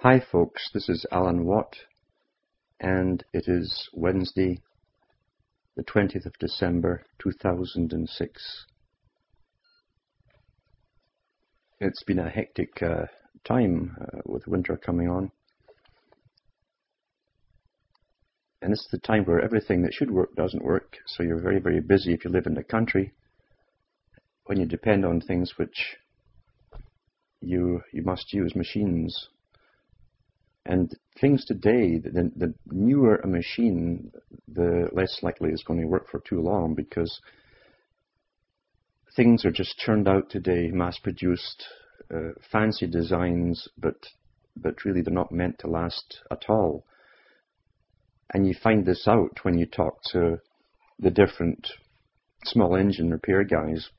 Hi, folks, this is Alan Watt, and it is Wednesday, the 20th of December 2006. It's been a hectic uh, time uh, with winter coming on. And this is the time where everything that should work doesn't work, so you're very, very busy if you live in the country. When you depend on things which you you must use machines and things today, the, the newer a machine, the less likely it's going to work for too long because things are just churned out today, mass-produced, uh, fancy designs, but but really they're not meant to last at all. And you find this out when you talk to the different small engine repair guys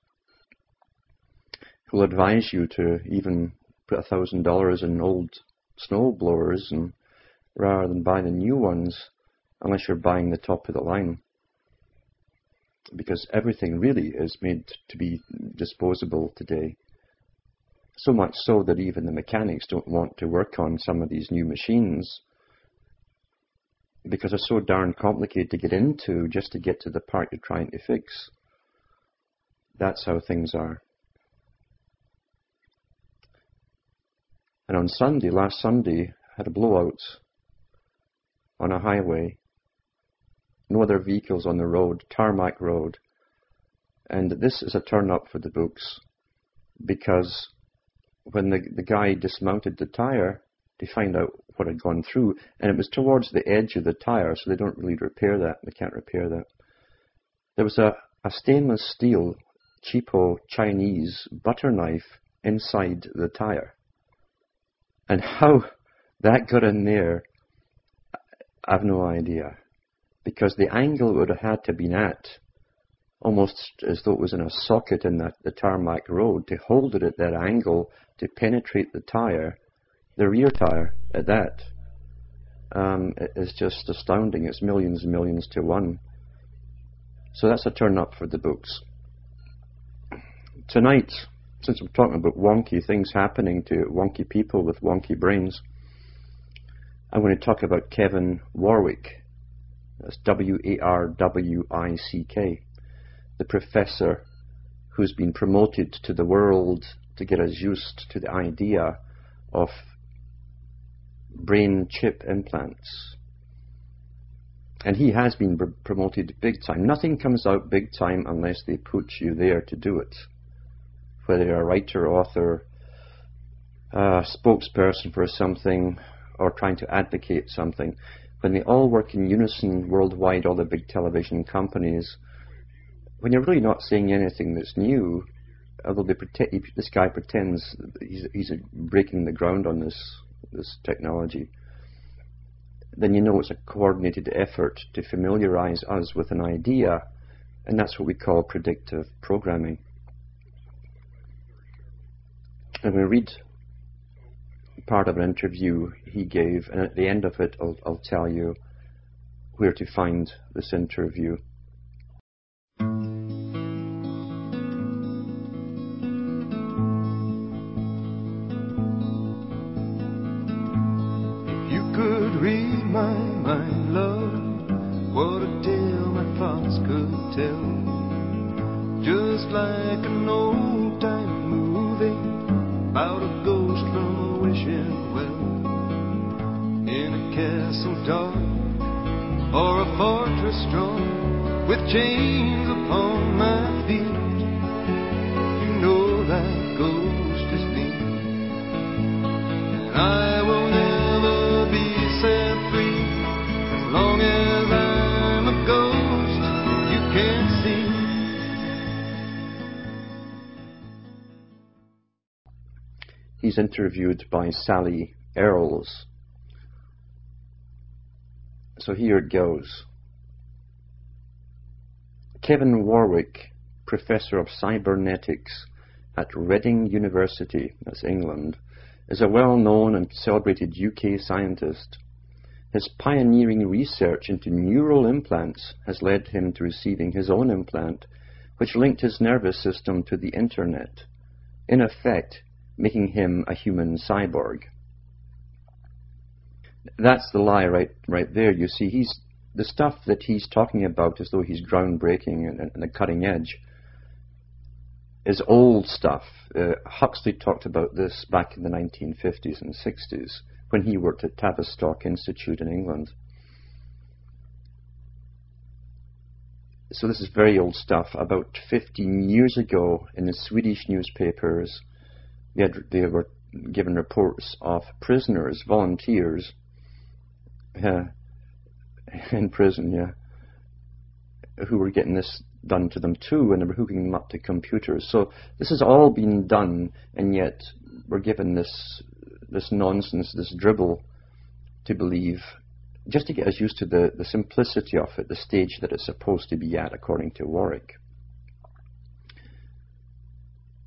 who'll advise you to even put a thousand dollars in old snow blowers and rather than buy the new ones unless you're buying the top of the line. Because everything really is made to be disposable today. So much so that even the mechanics don't want to work on some of these new machines because they're so darn complicated to get into just to get to the part you're trying to fix. That's how things are. And on Sunday, last Sunday, had a blowout on a highway. No other vehicles on the road, tarmac road. And this is a turn up for the books because when the, the guy dismounted the tire to find out what had gone through, and it was towards the edge of the tire, so they don't really repair that. They can't repair that. There was a, a stainless steel, cheapo Chinese butter knife inside the tire. And how that got in there, I've no idea. Because the angle would have had to have been at, almost as though it was in a socket in the, the tarmac road, to hold it at that angle to penetrate the tire, the rear tire at that, um, is just astounding. It's millions and millions to one. So that's a turn up for the books. Tonight, since I'm talking about wonky things happening to wonky people with wonky brains, I'm going to talk about Kevin Warwick. That's W A R W I C K, the professor who's been promoted to the world to get us used to the idea of brain chip implants. And he has been promoted big time. Nothing comes out big time unless they put you there to do it whether you're a writer, author, uh, spokesperson for something, or trying to advocate something, when they all work in unison worldwide, all the big television companies, when you're really not saying anything that's new, although pretend, this guy pretends he's, he's breaking the ground on this this technology, then you know it's a coordinated effort to familiarize us with an idea, and that's what we call predictive programming. Going to read part of an interview he gave, and at the end of it, I'll, I'll tell you where to find this interview. Castle dark or a fortress strong with chains upon my feet. You know that ghost is me, and I will never be set free as long as I'm a ghost. You can't see. He's interviewed by Sally Earles. So here it goes. Kevin Warwick, Professor of Cybernetics at Reading University, that's England, is a well-known and celebrated UK scientist. His pioneering research into neural implants has led him to receiving his own implant, which linked his nervous system to the internet. In effect, making him a human cyborg. That's the lie right, right there. You see, he's the stuff that he's talking about as though he's groundbreaking and, and the cutting edge is old stuff. Uh, Huxley talked about this back in the 1950s and 60s when he worked at Tavistock Institute in England. So this is very old stuff. About 15 years ago, in the Swedish newspapers, they, had, they were given reports of prisoners, volunteers, uh, in prison, yeah, who were getting this done to them too, and they were hooking them up to computers. So this has all been done, and yet we're given this this nonsense, this dribble, to believe, just to get us used to the, the simplicity of it, the stage that it's supposed to be at, according to Warwick.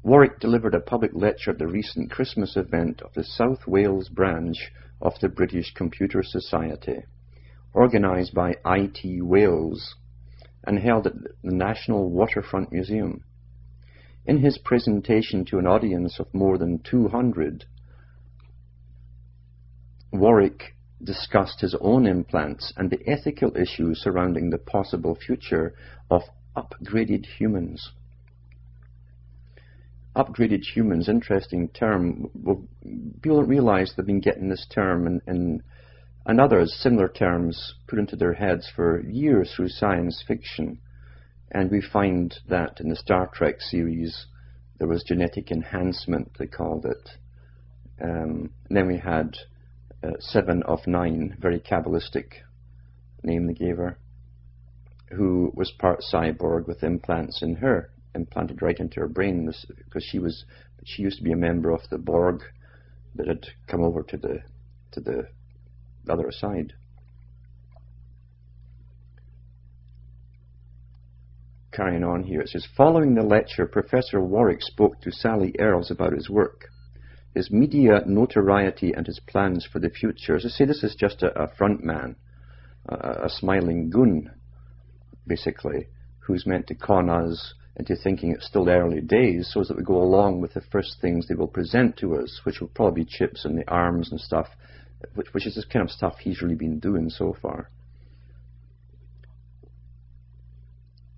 Warwick delivered a public lecture at the recent Christmas event of the South Wales branch of the British Computer Society, organised by IT Wales and held at the National Waterfront Museum. In his presentation to an audience of more than 200, Warwick discussed his own implants and the ethical issues surrounding the possible future of upgraded humans. Upgraded humans, interesting term. Well, people don't realize they've been getting this term and, and, and others, similar terms, put into their heads for years through science fiction. And we find that in the Star Trek series, there was genetic enhancement, they called it. Um, then we had uh, seven of nine, very Kabbalistic name they gave her, who was part cyborg with implants in her, implanted right into her brain, because she was she used to be a member of the Borg that had come over to the to the other side. Carrying on here, it says, following the lecture, Professor Warwick spoke to Sally Earles about his work his media notoriety and his plans for the future. As I say, this is just a, a front man, a, a smiling goon, basically, who's meant to con us into thinking it's still early days so that we go along with the first things they will present to us, which will probably be chips in the arms and stuff, which, which is the kind of stuff he's really been doing so far.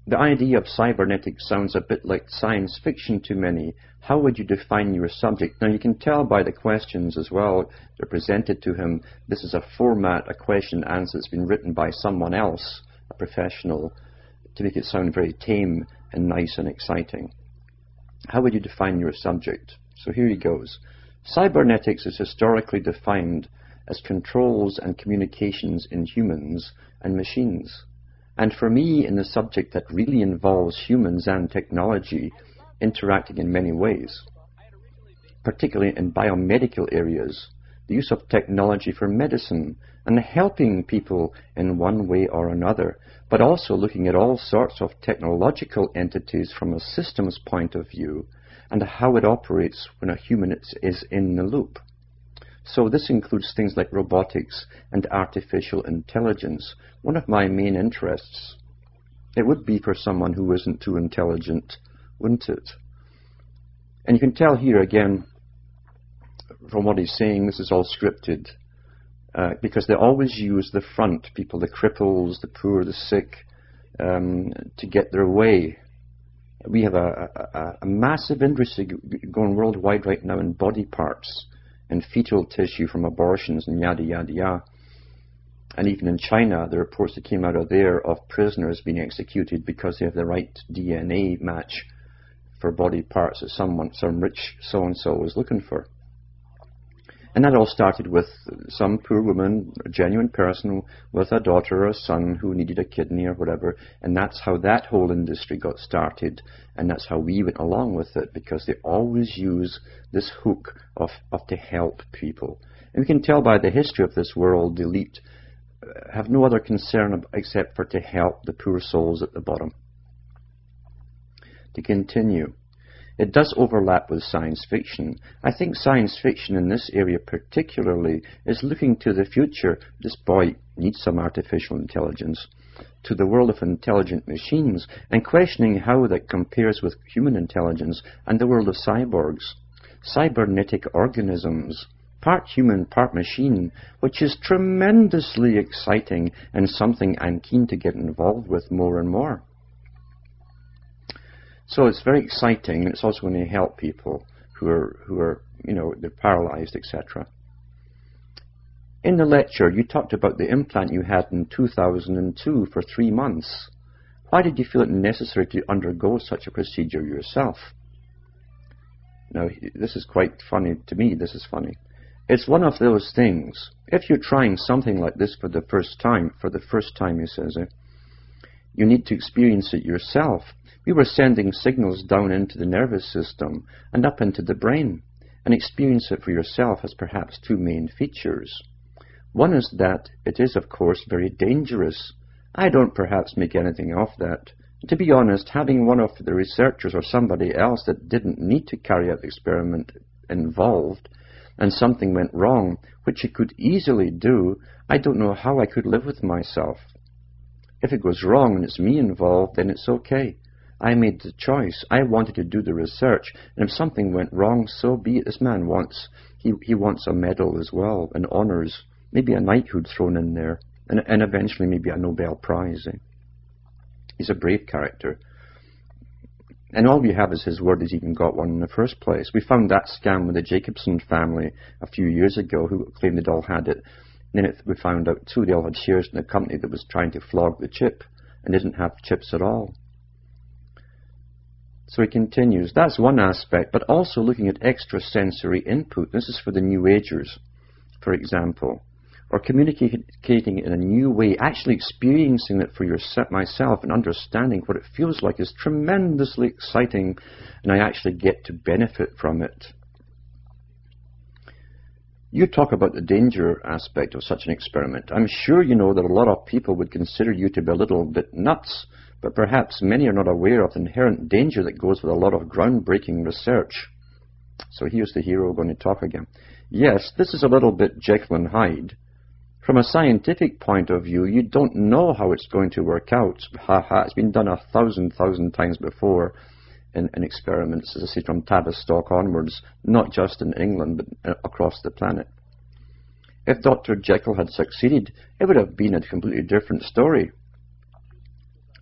The idea of cybernetics sounds a bit like science fiction to many. How would you define your subject? Now, you can tell by the questions as well that are presented to him. This is a format, a question answer that's been written by someone else, a professional, to make it sound very tame and nice and exciting. How would you define your subject? So here he goes. Cybernetics is historically defined as controls and communications in humans and machines. And for me, in the subject that really involves humans and technology interacting in many ways, particularly in biomedical areas, the use of technology for medicine and helping people in one way or another, but also looking at all sorts of technological entities from a systems point of view and how it operates when a human is in the loop. So this includes things like robotics and artificial intelligence. One of my main interests. It would be for someone who isn't too intelligent, wouldn't it? And you can tell here again from what he's saying, this is all scripted. Uh, because they always use the front people, the cripples, the poor, the sick, um, to get their way. We have a, a, a massive industry going worldwide right now in body parts and fetal tissue from abortions and yada, yada, yada. And even in China, the reports that came out of there of prisoners being executed because they have the right DNA match for body parts that someone, some rich so-and-so was looking for. And that all started with some poor woman, a genuine person with a daughter or a son who needed a kidney or whatever. And that's how that whole industry got started. And that's how we went along with it because they always use this hook of, of to help people. And we can tell by the history of this world, the elite uh, have no other concern except for to help the poor souls at the bottom. To continue. It does overlap with science fiction. I think science fiction in this area particularly is looking to the future. This boy needs some artificial intelligence. To the world of intelligent machines and questioning how that compares with human intelligence and the world of cyborgs. Cybernetic organisms part human, part machine, which is tremendously exciting and something I'm keen to get involved with more and more. So it's very exciting. And it's also going to help people who are who are you know they're paralyzed, etc. In the lecture, you talked about the implant you had in 2002 for three months. Why did you feel it necessary to undergo such a procedure yourself? Now, this is quite funny to me. This is funny. It's one of those things. If you're trying something like this for the first time, for the first time, he says, eh, you need to experience it yourself. We were sending signals down into the nervous system and up into the brain. And experience it for yourself has perhaps two main features. One is that it is, of course, very dangerous. I don't perhaps make anything of that. To be honest, having one of the researchers or somebody else that didn't need to carry out the experiment involved, and something went wrong, which it could easily do, I don't know how I could live with myself. If it goes wrong and it's me involved, then it's okay. I made the choice. I wanted to do the research, and if something went wrong, so be it. This man wants he he wants a medal as well, and honours maybe a knighthood thrown in there, and, and eventually maybe a Nobel Prize. Eh? He's a brave character. And all we have is his word he's even got one in the first place. We found that scam with the Jacobson family a few years ago who claimed they'd all had it. And then it, we found out too they all had shares in a company that was trying to flog the chip and didn't have chips at all. So he continues, that's one aspect, but also looking at extrasensory input. This is for the New Agers, for example or communicating in a new way, actually experiencing it for yourself, myself and understanding what it feels like is tremendously exciting, and I actually get to benefit from it. You talk about the danger aspect of such an experiment. I'm sure you know that a lot of people would consider you to be a little bit nuts, but perhaps many are not aware of the inherent danger that goes with a lot of groundbreaking research. So here's the hero going to talk again. Yes, this is a little bit Jekyll and Hyde, from a scientific point of view, you don't know how it's going to work out. Ha ha, it's been done a thousand, thousand times before in, in experiments, as I say, from Tavistock onwards, not just in England, but uh, across the planet. If Dr. Jekyll had succeeded, it would have been a completely different story.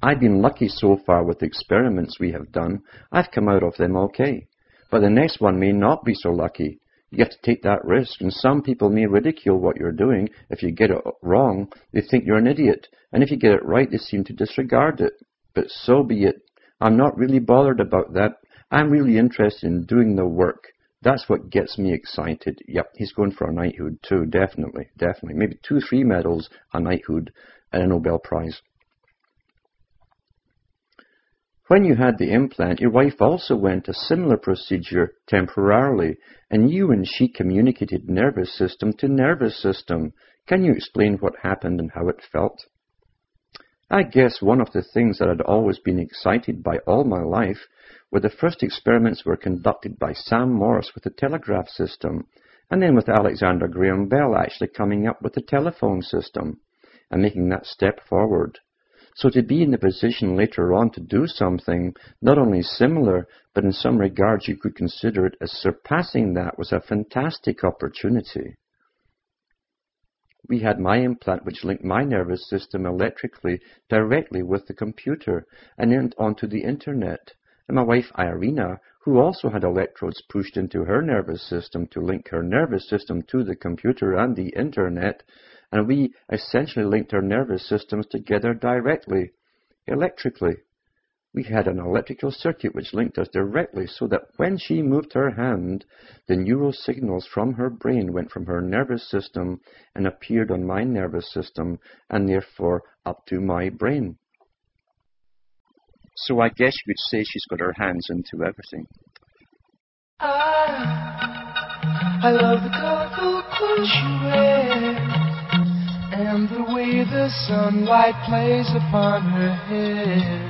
I've been lucky so far with the experiments we have done. I've come out of them okay. But the next one may not be so lucky. You have to take that risk. And some people may ridicule what you're doing. If you get it wrong, they think you're an idiot. And if you get it right, they seem to disregard it. But so be it. I'm not really bothered about that. I'm really interested in doing the work. That's what gets me excited. Yep, he's going for a knighthood too, definitely, definitely. Maybe two, three medals, a knighthood, and a Nobel Prize. When you had the implant, your wife also went a similar procedure temporarily, and you and she communicated nervous system to nervous system. Can you explain what happened and how it felt? I guess one of the things that I'd always been excited by all my life were the first experiments were conducted by Sam Morse with the telegraph system, and then with Alexander Graham Bell actually coming up with the telephone system and making that step forward. So to be in the position later on to do something not only similar, but in some regards you could consider it as surpassing that was a fantastic opportunity. We had my implant which linked my nervous system electrically directly with the computer and then onto the internet. And my wife Irena, who also had electrodes pushed into her nervous system to link her nervous system to the computer and the internet, and we essentially linked our nervous systems together directly, electrically. We had an electrical circuit which linked us directly so that when she moved her hand, the neural signals from her brain went from her nervous system and appeared on my nervous system and therefore up to my brain. So I guess you could say she's got her hands into everything. I, I love the colorful clothes you wear and the way the sunlight plays upon her head.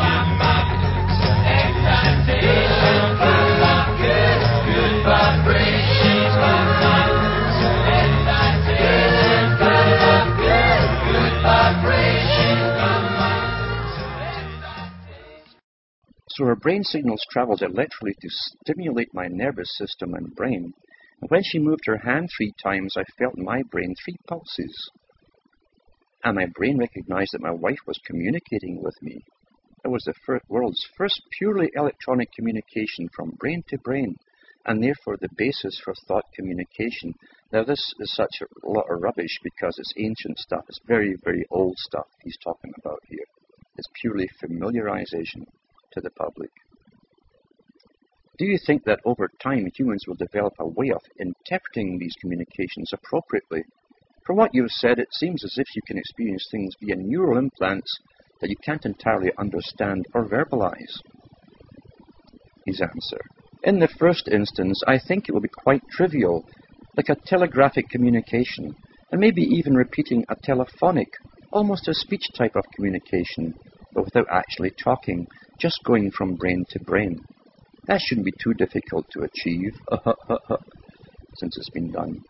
So her brain signals traveled electrically to stimulate my nervous system and brain. And when she moved her hand three times, I felt in my brain three pulses. And my brain recognized that my wife was communicating with me. It was the fir- world's first purely electronic communication from brain to brain, and therefore the basis for thought communication. Now, this is such a lot of rubbish because it's ancient stuff. It's very, very old stuff he's talking about here. It's purely familiarization to the public. Do you think that over time humans will develop a way of interpreting these communications appropriately? From what you've said, it seems as if you can experience things via neural implants that you can't entirely understand or verbalize. His answer. In the first instance, I think it will be quite trivial, like a telegraphic communication, and maybe even repeating a telephonic, almost a speech type of communication, but without actually talking, just going from brain to brain. That shouldn't be too difficult to achieve, since it's been done.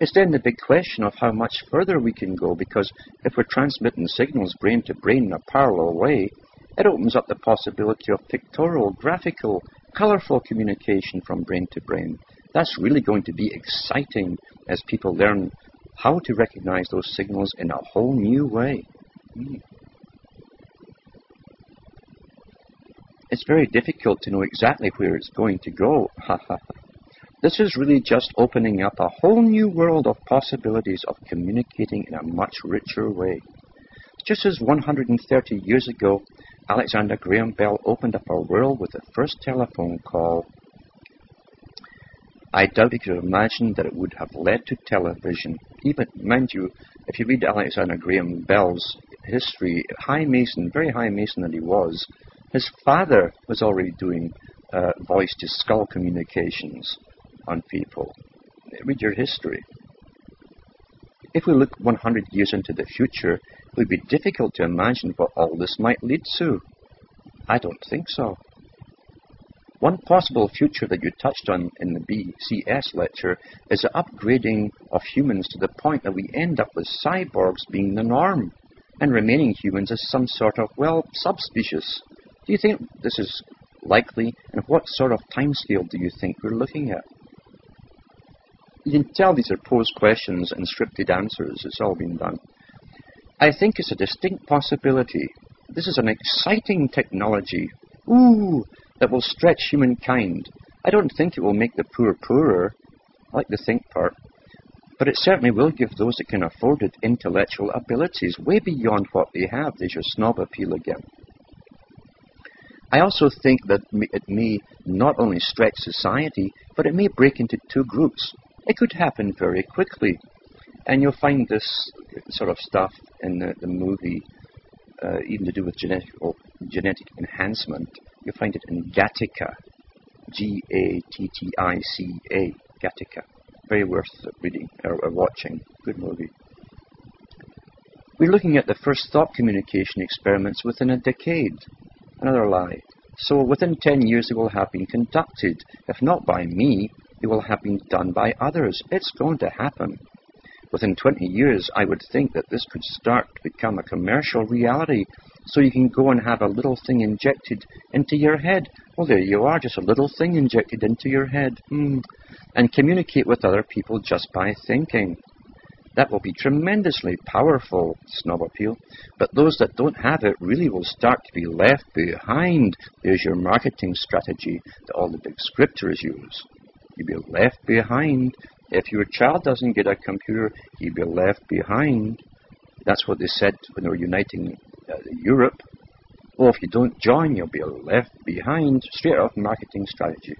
It's then the big question of how much further we can go, because if we're transmitting signals brain to brain in a parallel way, it opens up the possibility of pictorial, graphical, colorful communication from brain to brain. That's really going to be exciting as people learn how to recognize those signals in a whole new way. Mm. It's very difficult to know exactly where it's going to go. this is really just opening up a whole new world of possibilities of communicating in a much richer way. Just as 130 years ago, Alexander Graham Bell opened up our world with the first telephone call, I doubt he could have imagined that it would have led to television. Even, mind you, if you read Alexander Graham Bell's history, high mason, very high mason that he was, his father was already doing uh, voice to skull communications on people. Read your history. If we look 100 years into the future, it would be difficult to imagine what all this might lead to. I don't think so. One possible future that you touched on in the BCS lecture is the upgrading of humans to the point that we end up with cyborgs being the norm and remaining humans as some sort of, well, subspecies. Do you think this is likely, and what sort of timescale do you think we're looking at? You can tell these are posed questions and scripted answers. It's all been done. I think it's a distinct possibility. This is an exciting technology. Ooh, that will stretch humankind. I don't think it will make the poor poorer. I like the think part. But it certainly will give those that can afford it intellectual abilities way beyond what they have. There's your snob appeal again. I also think that it may not only stretch society, but it may break into two groups. It could happen very quickly. And you'll find this sort of stuff in the, the movie, uh, even to do with genetic, or genetic enhancement. You'll find it in Gattaca, G A T T I C A, Gattaca. Very worth reading or, or watching. Good movie. We're looking at the first thought communication experiments within a decade. Another lie. So within 10 years it will have been conducted. If not by me, it will have been done by others. It's going to happen. Within 20 years, I would think that this could start to become a commercial reality. So you can go and have a little thing injected into your head. Well, there you are, just a little thing injected into your head. Hmm. And communicate with other people just by thinking. That will be tremendously powerful, snob appeal. But those that don't have it really will start to be left behind. There's your marketing strategy that all the big scripters use. You'll be left behind. If your child doesn't get a computer, you'll be left behind. That's what they said when they were uniting uh, Europe. Well, if you don't join, you'll be left behind. Straight off marketing strategy.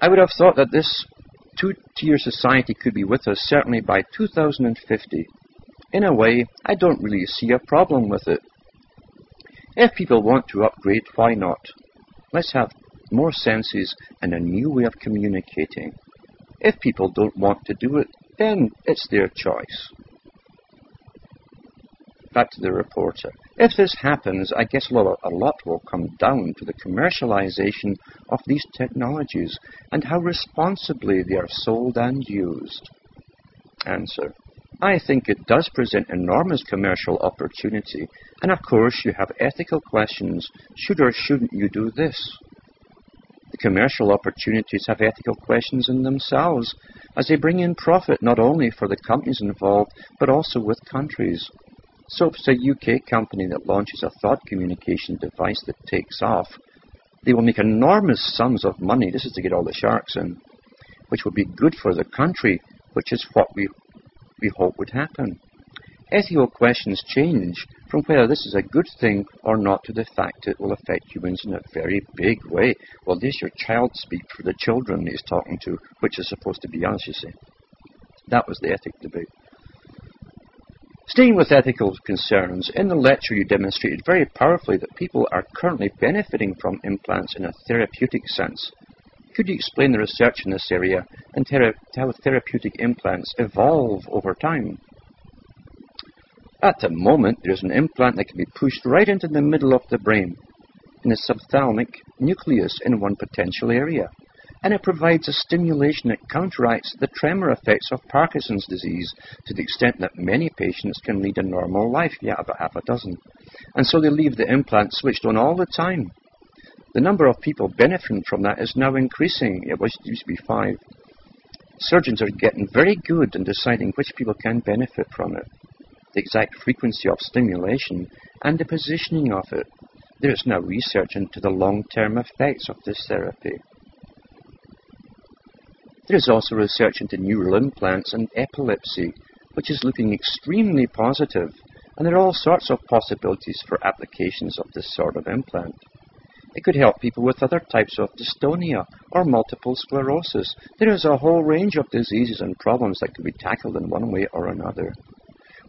I would have thought that this two-tier society could be with us certainly by 2050. In a way, I don't really see a problem with it. If people want to upgrade, why not? Let's have more senses and a new way of communicating. If people don't want to do it, then it's their choice. Back to the reporter. If this happens, I guess a lot, a lot will come down to the commercialization of these technologies and how responsibly they are sold and used. Answer. I think it does present enormous commercial opportunity. And of course, you have ethical questions. Should or shouldn't you do this? The commercial opportunities have ethical questions in themselves, as they bring in profit not only for the companies involved, but also with countries. Soap's a UK company that launches a thought communication device that takes off. They will make enormous sums of money. This is to get all the sharks in, which will be good for the country, which is what we, we hope would happen. Ethical questions change from whether this is a good thing or not to the fact it will affect humans in a very big way. Well, there's your child speak for the children he's talking to, which is supposed to be us, you see. That was the ethic debate. Staying with ethical concerns, in the lecture you demonstrated very powerfully that people are currently benefiting from implants in a therapeutic sense. Could you explain the research in this area and thera- how therapeutic implants evolve over time? At the moment, there's an implant that can be pushed right into the middle of the brain, in the subthalamic nucleus in one potential area, and it provides a stimulation that counteracts the tremor effects of Parkinson's disease to the extent that many patients can lead a normal life, yeah, about half a dozen. And so they leave the implant switched on all the time. The number of people benefiting from that is now increasing. It was used to be five. Surgeons are getting very good in deciding which people can benefit from it the exact frequency of stimulation, and the positioning of it. There is now research into the long term effects of this therapy. There is also research into neural implants and epilepsy, which is looking extremely positive, and there are all sorts of possibilities for applications of this sort of implant. It could help people with other types of dystonia or multiple sclerosis. There is a whole range of diseases and problems that could be tackled in one way or another.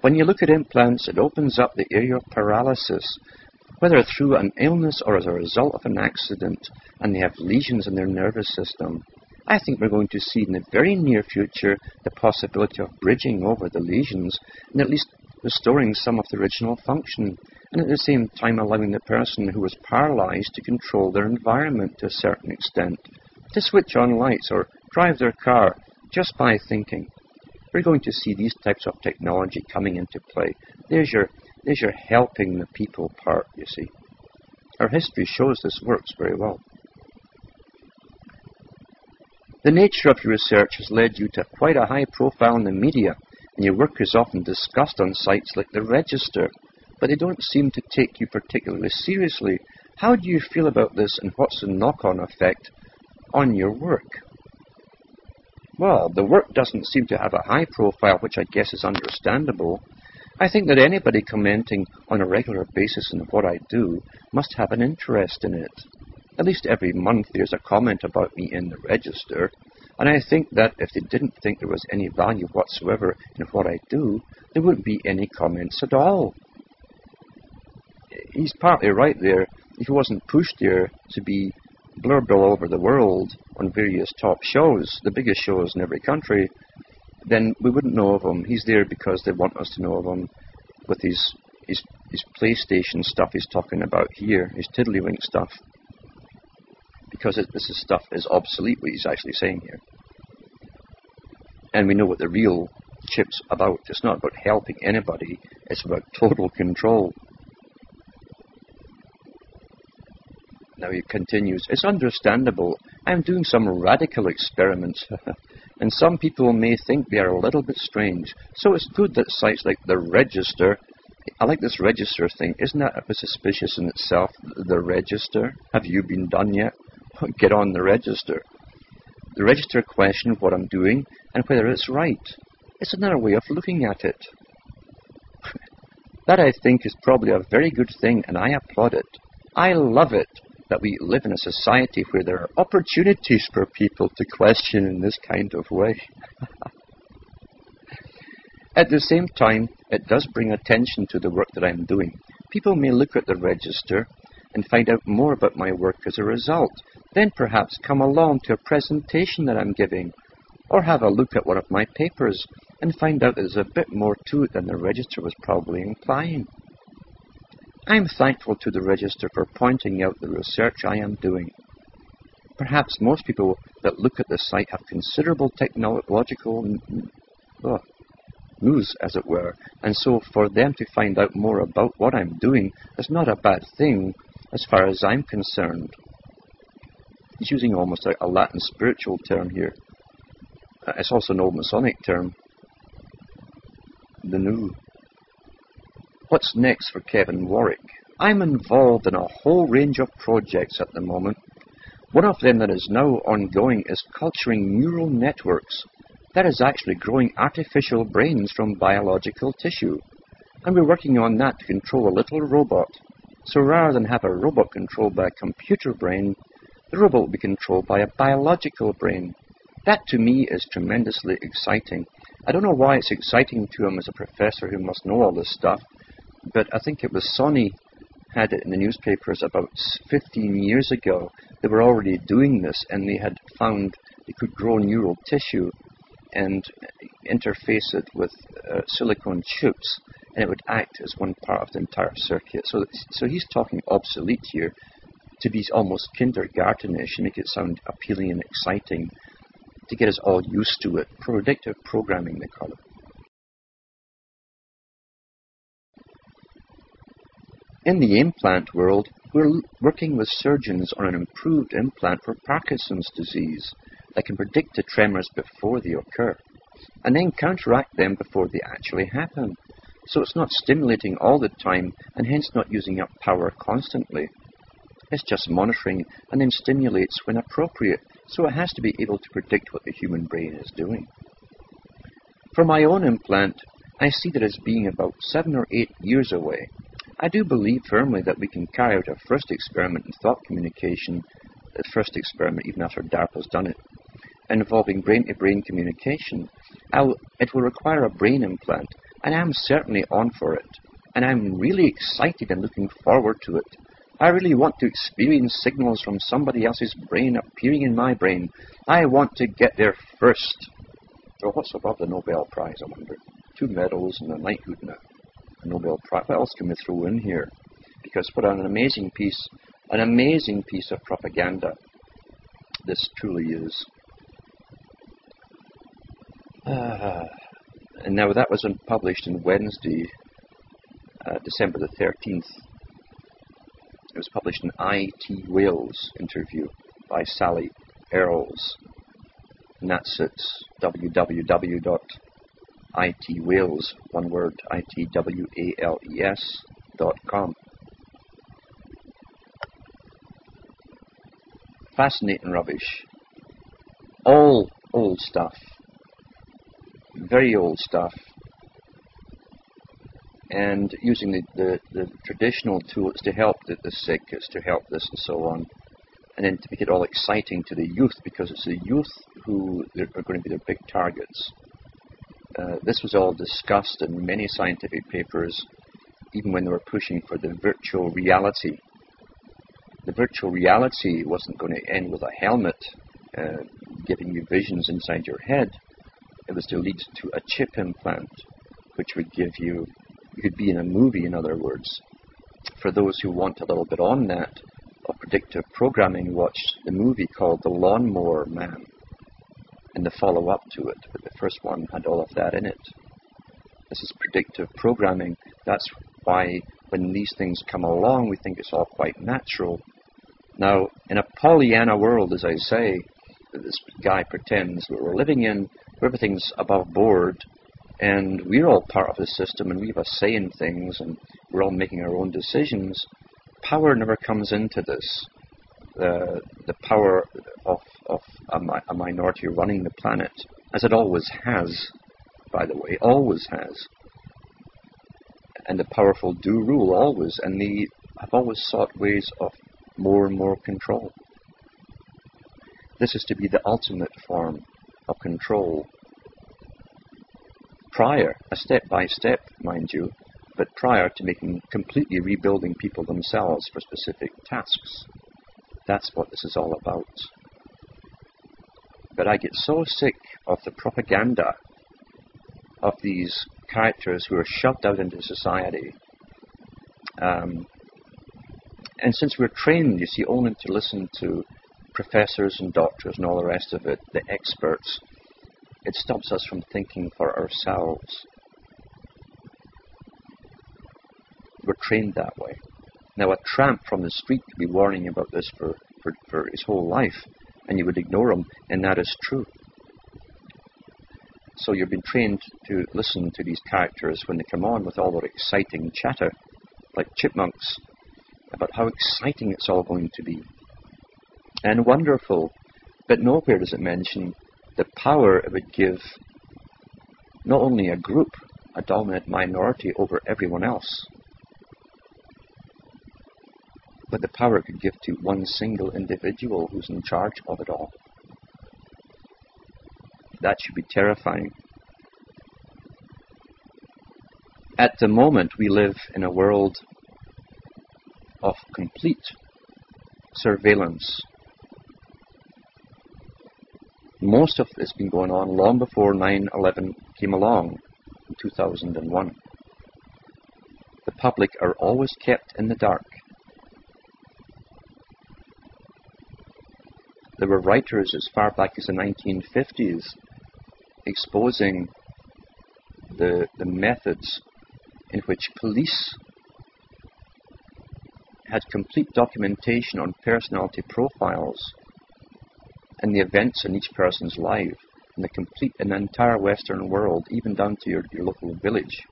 When you look at implants, it opens up the area of paralysis, whether through an illness or as a result of an accident, and they have lesions in their nervous system. I think we're going to see in the very near future the possibility of bridging over the lesions and at least restoring some of the original function, and at the same time allowing the person who was paralyzed to control their environment to a certain extent, to switch on lights or drive their car just by thinking we're going to see these types of technology coming into play. There's your, there's your helping the people part, you see. Our history shows this works very well. The nature of your research has led you to quite a high profile in the media, and your work is often discussed on sites like the Register, but they don't seem to take you particularly seriously. How do you feel about this, and what's the knock on effect on your work? Well, the work doesn't seem to have a high profile, which I guess is understandable. I think that anybody commenting on a regular basis on what I do must have an interest in it. At least every month there's a comment about me in the register, and I think that if they didn't think there was any value whatsoever in what I do, there wouldn't be any comments at all. He's partly right there. If he wasn't pushed there to be blurbed all over the world on various top shows, the biggest shows in every country, then we wouldn't know of him. He's there because they want us to know of him with his, his, his PlayStation stuff he's talking about here, his tiddlywink stuff. Because it, this is stuff is obsolete, what he's actually saying here. And we know what the real chip's about. It's not about helping anybody, it's about total control. Now he continues, It's understandable. I'm doing some radical experiments, and some people may think they are a little bit strange. So it's good that sites like the Register, I like this register thing, isn't that a bit suspicious in itself? The Register? Have you been done yet? Get on the register. The register question what I'm doing and whether it's right. It's another way of looking at it. that I think is probably a very good thing, and I applaud it. I love it that we live in a society where there are opportunities for people to question in this kind of way. at the same time, it does bring attention to the work that I'm doing. People may look at the register and find out more about my work as a result, then perhaps come along to a presentation that I'm giving, or have a look at one of my papers and find out there's a bit more to it than the register was probably implying. I am thankful to the Register for pointing out the research I am doing. Perhaps most people that look at the site have considerable technological oh, news, as it were. And so for them to find out more about what I'm doing is not a bad thing as far as I'm concerned. He's using almost a, a Latin spiritual term here. Uh, it's also an old Masonic term. The new. What's next for Kevin Warwick? I'm involved in a whole range of projects at the moment. One of them that is now ongoing is culturing neural networks. That is actually growing artificial brains from biological tissue. And we're working on that to control a little robot. So rather than have a robot controlled by a computer brain, the robot will be controlled by a biological brain. That to me is tremendously exciting. I don't know why it's exciting to him as a professor who must know all this stuff, but I think it was Sony had it in the newspapers about 15 years ago. They were already doing this and they had found they could grow neural tissue and interface it with uh, silicon chips and it would act as one part of the entire circuit. So, so he's talking obsolete here to be almost kindergartenish and make it sound appealing and exciting to get us all used to it. Predictive programming, they call it. In the implant world, we're working with surgeons on an improved implant for Parkinson's disease that can predict the tremors before they occur and then counteract them before they actually happen. So it's not stimulating all the time and hence not using up power constantly. It's just monitoring and then stimulates when appropriate, so it has to be able to predict what the human brain is doing. For my own implant, I see that as being about seven or eight years away. I do believe firmly that we can carry out a first experiment in thought communication, the first experiment even after DARPA's done it, involving brain-to-brain communication. I'll, it will require a brain implant, and I'm certainly on for it. And I'm really excited and looking forward to it. I really want to experience signals from somebody else's brain appearing in my brain. I want to get there first. So what's above the Nobel Prize, I wonder? Two medals and a knighthood and a Nobel Prize. What else can we throw in here? Because what an amazing piece, an amazing piece of propaganda this truly is. Uh, and now that was published on Wednesday, uh, December the 13th. It was published in IT Wales interview by Sally Earls. And that's at www.itwales, one word, I-T-W-A-L-E-S dot com. Fascinating rubbish. All old stuff. Very old stuff and using the, the, the, traditional tools to help the, the sick, is to help this and so on, and then to make it all exciting to the youth because it's the youth who are going to be the big targets. Uh, this was all discussed in many scientific papers, even when they were pushing for the virtual reality. The virtual reality wasn't going to end with a helmet uh, giving you visions inside your head. It was to lead to a chip implant, which would give you you could be in a movie, in other words. For those who want a little bit on that of predictive programming, watch the movie called The Lawnmower Man and the follow up to it. But the first one had all of that in it. This is predictive programming. That's why when these things come along, we think it's all quite natural. Now, in a Pollyanna world, as I say, this guy pretends that we're living in, everything's above board, and we're all part of the system and we have a say in things and we're all making our own decisions. Power never comes into this. The, the power of, of a, mi- a minority running the planet, as it always has, by the way, always has. And the powerful do rule always, and they have always sought ways of more and more control. This is to be the ultimate form of control prior, a step by step, mind you, but prior to making completely rebuilding people themselves for specific tasks. That's what this is all about. But I get so sick of the propaganda of these characters who are shoved out into society. Um, and since we're trained, you see, only to listen to professors and doctors and all the rest of it, the experts, it stops us from thinking for ourselves. We're trained that way. Now, a tramp from the street could be warning you about this for, for, for his whole life, and you would ignore him, and that is true. So you've been trained to listen to these characters when they come on with all their exciting chatter, like chipmunks, about how exciting it's all going to be. And wonderful, but nowhere does it mention the power it would give not only a group, a dominant minority over everyone else, but the power it could give to one single individual who's in charge of it all. That should be terrifying. At the moment, we live in a world of complete surveillance. Most of this has been going on long before 9 11 came along in 2001. The public are always kept in the dark. There were writers as far back as the 1950s exposing the, the methods in which police had complete documentation on personality profiles and the events in each person's life in the complete the entire Western world, even down to your, your local village.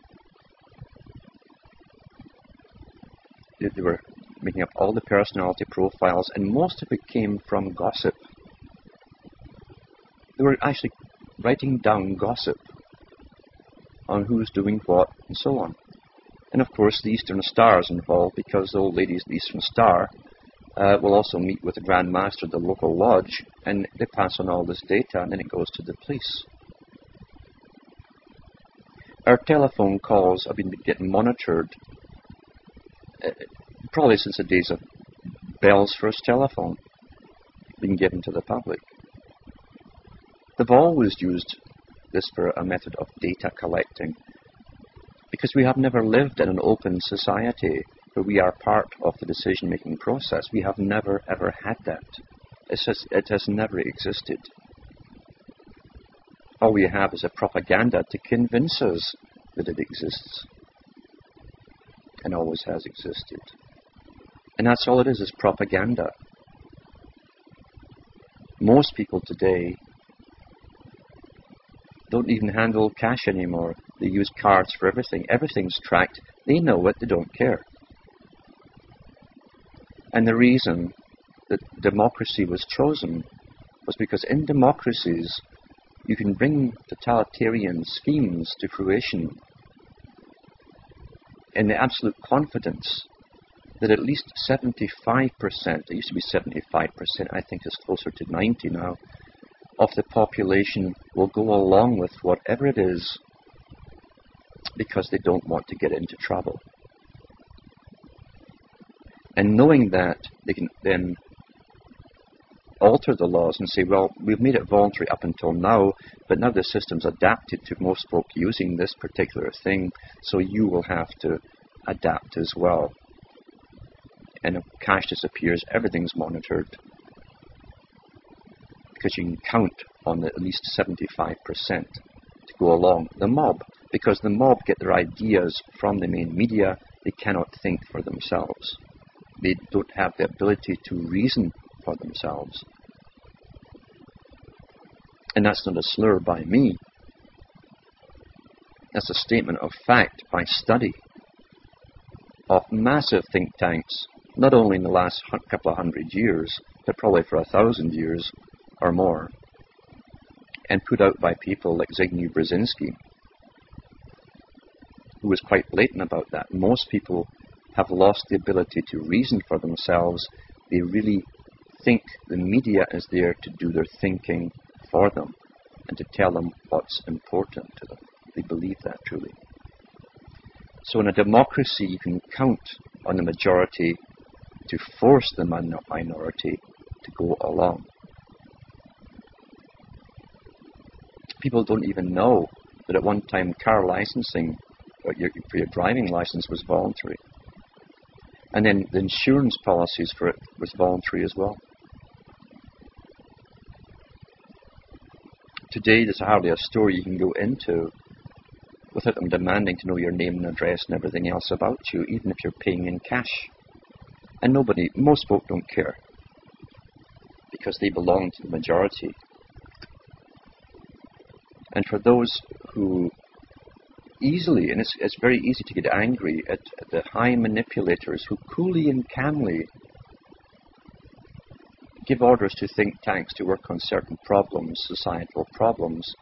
They, were making up all the personality profiles, and most of it came from gossip. They were actually writing down gossip on who's doing what and so on. And of course, the Eastern Star is involved because the old ladies of the Eastern Star uh, will also meet with the Grand Master of the local lodge and they pass on all this data and then it goes to the police. Our telephone calls have been getting monitored uh, probably since the days of Bell's first telephone being given to the public. They've always used this for a method of data collecting because we have never lived in an open society where we are part of the decision making process. We have never ever had that. Just, it has never existed. All we have is a propaganda to convince us that it exists and always has existed. And that's all it is, is propaganda. Most people today don't even handle cash anymore. They use cards for everything. Everything's tracked. They know it, they don't care. And the reason that democracy was chosen was because in democracies you can bring totalitarian schemes to fruition in the absolute confidence that at least 75%, it used to be 75%, I think it's closer to 90 now, of the population will go along with whatever it is because they don't want to get into trouble. And knowing that, they can then alter the laws and say, well, we've made it voluntary up until now, but now the system's adapted to most folk using this particular thing, so you will have to adapt as well. And if cash disappears, everything's monitored because you can count on at least 75% to go along. The mob, because the mob get their ideas from the main media, they cannot think for themselves. They don't have the ability to reason for themselves. And that's not a slur by me. That's a statement of fact by study of massive think tanks, not only in the last couple of hundred years, but probably for a thousand years or more, and put out by people like Zbigniew Brzezinski, who was quite blatant about that. Most people have lost the ability to reason for themselves. They really think the media is there to do their thinking for them and to tell them what's important to them. They believe that truly. So in a democracy, you can count on the majority to force the minority to go along. People don't even know that at one time car licensing for your, for your driving license was voluntary. And then the insurance policies for it was voluntary as well. Today, there's hardly a store you can go into without them demanding to know your name and address and everything else about you, even if you're paying in cash. And nobody, most folk don't care because they belong to the majority. And for those who easily, and it's, it's very easy to get angry at, the high manipulators who coolly and calmly give orders to think tanks to work on certain problems, societal problems,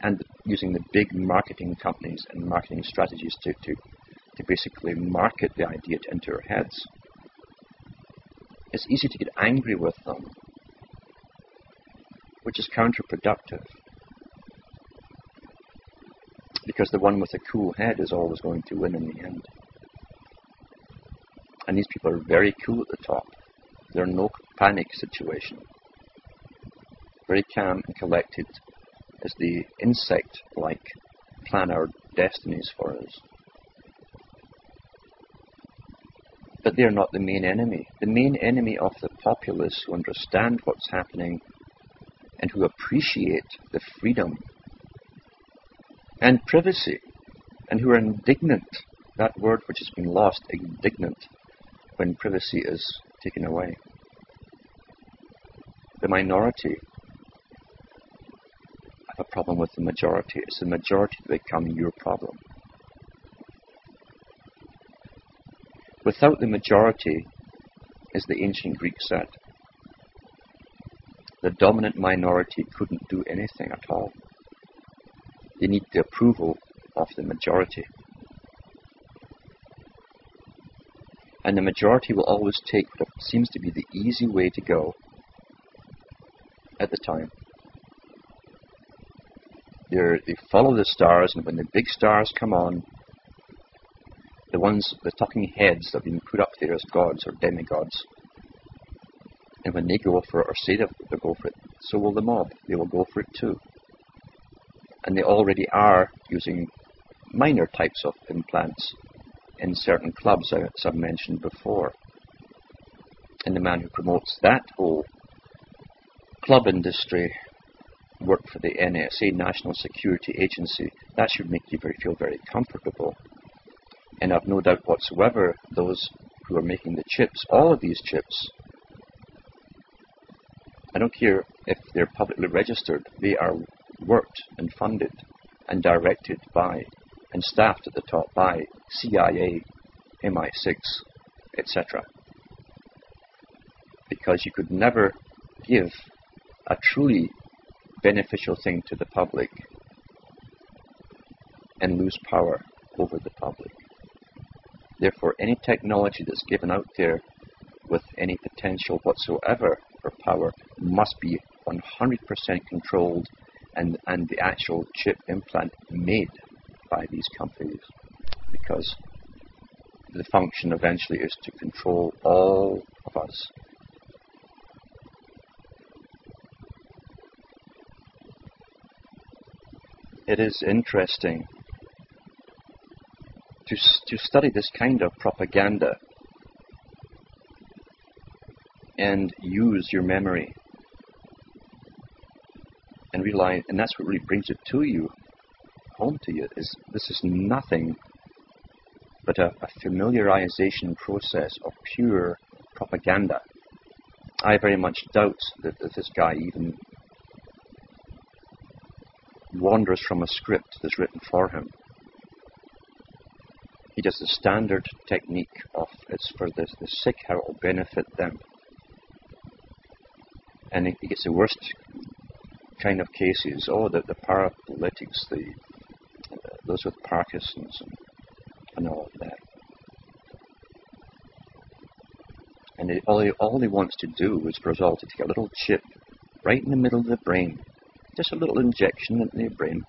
and using the big marketing companies and marketing strategies to, to, to basically market the idea into our heads. It's easy to get angry with them, which is counterproductive. Because the one with a cool head is always going to win in the end. And these people are very cool at the top. They're no panic situation. Very calm and collected as the insect like plan our destinies for us. But they're not the main enemy. The main enemy of the populace who understand what's happening and who appreciate the freedom and privacy and who are indignant, that word which has been lost, indignant, when privacy is taken away. The minority have a problem with the majority. It's the majority that become your problem. Without the majority, as the ancient Greeks said, the dominant minority couldn't do anything at all. They need the approval of the majority. And the majority will always take what seems to be the easy way to go at the time. They're, they follow the stars, and when the big stars come on, the ones, the talking heads that have been put up there as gods or demigods, and when they go for it or say they'll go for it, so will the mob. They will go for it too. And they already are using minor types of implants in certain clubs, uh, as I've mentioned before. And the man who promotes that whole club industry work for the NSA, National Security Agency, that should make you very, feel very comfortable. And I've no doubt whatsoever those who are making the chips, all of these chips, I don't care if they're publicly registered, they are worked and funded and directed by and staffed at the top by CIA, MI6, etc. Because you could never give a truly beneficial thing to the public and lose power over the public. Therefore, any technology that's given out there with any potential whatsoever for power must be 100% controlled and, and the actual chip implant made by these companies because the function eventually is to control all of us. It is interesting to, to study this kind of propaganda and use your memory realize, and that's what really brings it to you, home to you, is this is nothing but a, a familiarization process of pure propaganda. I very much doubt that, that this guy even wanders from a script that's written for him. He does the standard technique of it's for the, the sick how it will benefit them. And he gets the worst kind of cases. Oh, the, the paralytics, the uh, those with Parkinson's and, and all of that. And it, all, he, all he wants to do is for us all to take a little chip right in the middle of the brain just a little injection into the brain.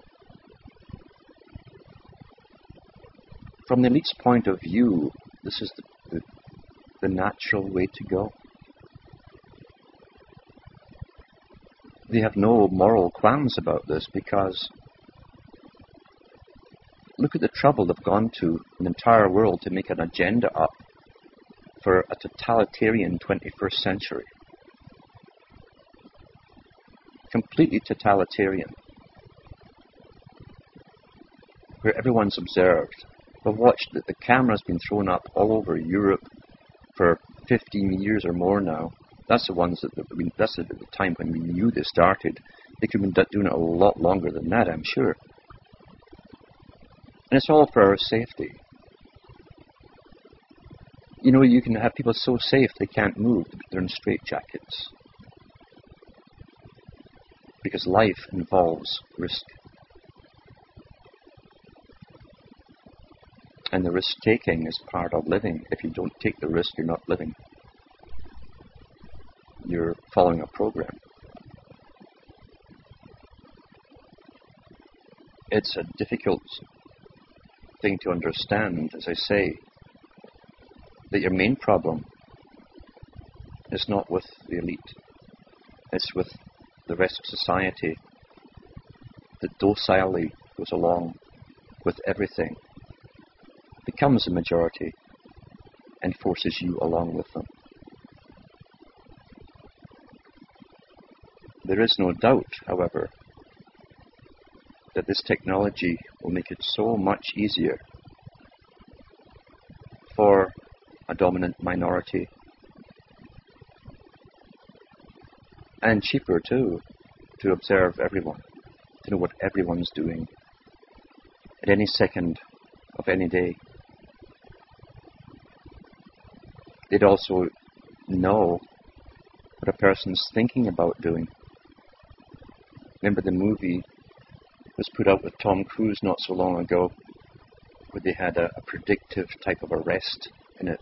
From the elite's point of view, this is the, the, the natural way to go. They have no moral qualms about this because look at the trouble they've gone to an entire world to make an agenda up for a totalitarian 21st century. completely totalitarian, where everyone's observed. We've watched that the camera's been thrown up all over Europe for 15 years or more now. That's the ones that, that we, that's at the time when we knew they started. They could have been doing it a lot longer than that, I'm sure. And it's all for our safety. You know, you can have people so safe they can't move, they're in straitjackets. Because life involves risk. And the risk taking is part of living. If you don't take the risk, you're not living. You're following a program. It's a difficult thing to understand, as I say, that your main problem is not with the elite, it's with the rest of society that docilely goes along with everything, becomes a majority, and forces you along with them. There is no doubt, however, that this technology will make it so much easier for a dominant minority and cheaper too to observe everyone, to know what everyone's doing at any second of any day. They'd also know what a person's thinking about doing. Remember the movie was put out with Tom Cruise not so long ago, where they had a, a predictive type of arrest in it.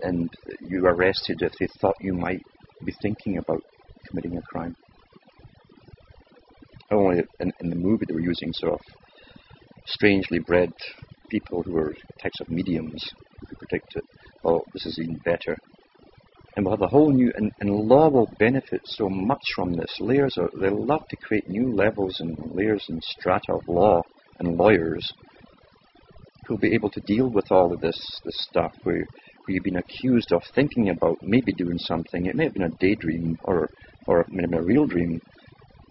And you arrested if they thought you might be thinking about committing a crime. Only in, in the movie they were using sort of strangely bred people who were types of mediums who could predict it. Well, this is even better and we'll have a whole new and, and law will benefit so much from this. Layers are they love to create new levels and layers and strata of law and lawyers who'll be able to deal with all of this this stuff where where you've been accused of thinking about maybe doing something. It may have been a daydream or or maybe a real dream,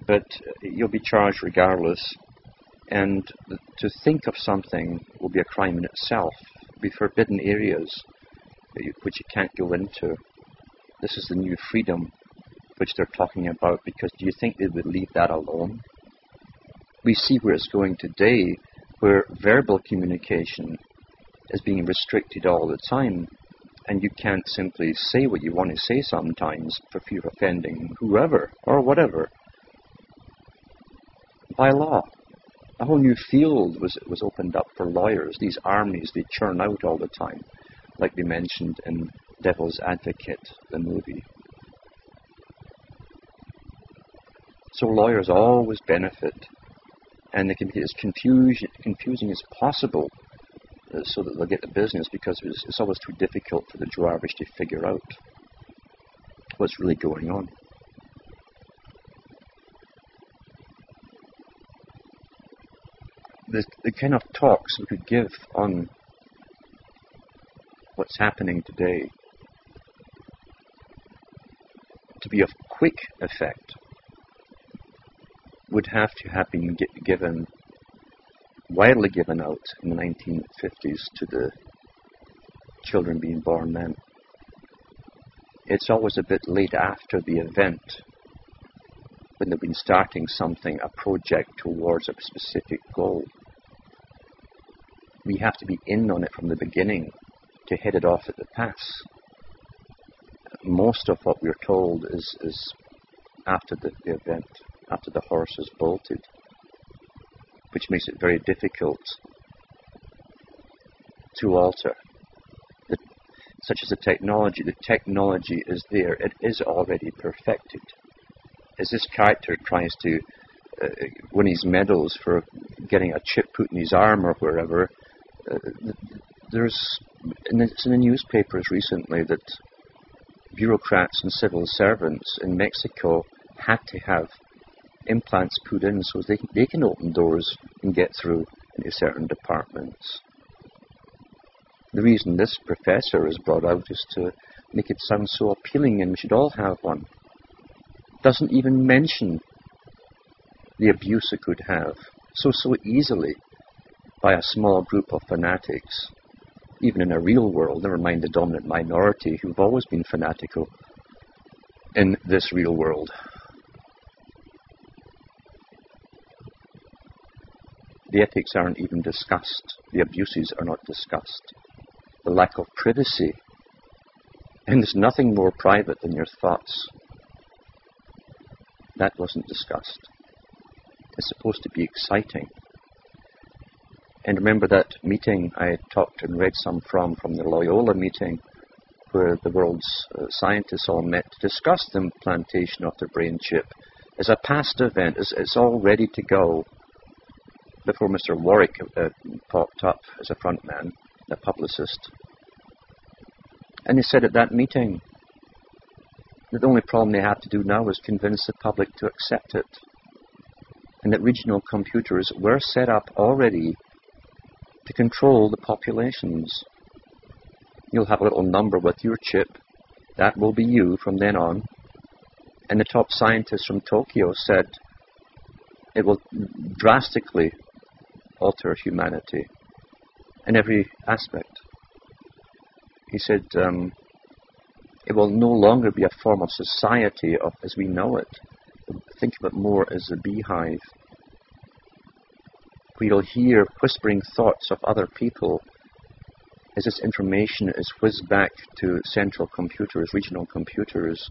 but you'll be charged regardless. And to think of something will be a crime in itself. Be forbidden areas which you can't go into. This is the new freedom which they're talking about because do you think they would leave that alone? We see where it's going today, where verbal communication is being restricted all the time, and you can't simply say what you want to say sometimes for fear of offending whoever or whatever. By law. A whole new field was, was opened up for lawyers, these armies they churn out all the time, like we mentioned in Devil's Advocate, the movie. So lawyers always benefit, and they can be as confusing, confusing as possible uh, so that they'll get the business because it's, it's always too difficult for the average to figure out what's really going on. The, the kind of talks we could give on what's happening today to be of quick effect would have to have been given, widely given out in the 1950s to the children being born then. It's always a bit late after the event when they've been starting something, a project towards a specific goal. We have to be in on it from the beginning to head it off at the pass most of what we're told is, is after the, the event, after the horse has bolted, which makes it very difficult to alter. The, such as the technology, the technology is there, it is already perfected. As this character tries to uh, win his medals for getting a chip put in his arm or wherever, uh, there's, it's in the newspapers recently that bureaucrats and civil servants in Mexico had to have implants put in so they, they can open doors and get through into certain departments. The reason this professor is brought out is to make it sound so appealing and we should all have one. Doesn't even mention the abuse it could have so, so easily by a small group of fanatics, even in a real world, never mind the dominant minority who've always been fanatical in this real world. The ethics aren't even discussed. The abuses are not discussed. The lack of privacy. And there's nothing more private than your thoughts. That wasn't discussed. It's supposed to be exciting. And remember that meeting I talked and read some from, from the Loyola meeting, where the world's uh, scientists all met to discuss the implantation of the brain chip as a past event, as it's all ready to go before Mr. Warwick uh, popped up as a front man, a publicist. And he said at that meeting that the only problem they have to do now is convince the public to accept it. And that regional computers were set up already to control the populations. You'll have a little number with your chip. That will be you from then on. And the top scientist from Tokyo said it will drastically alter humanity in every aspect. He said um, it will no longer be a form of society of, as we know it. Think of it more as a beehive. You'll hear whispering thoughts of other people as this information is whizzed back to central computers, regional computers,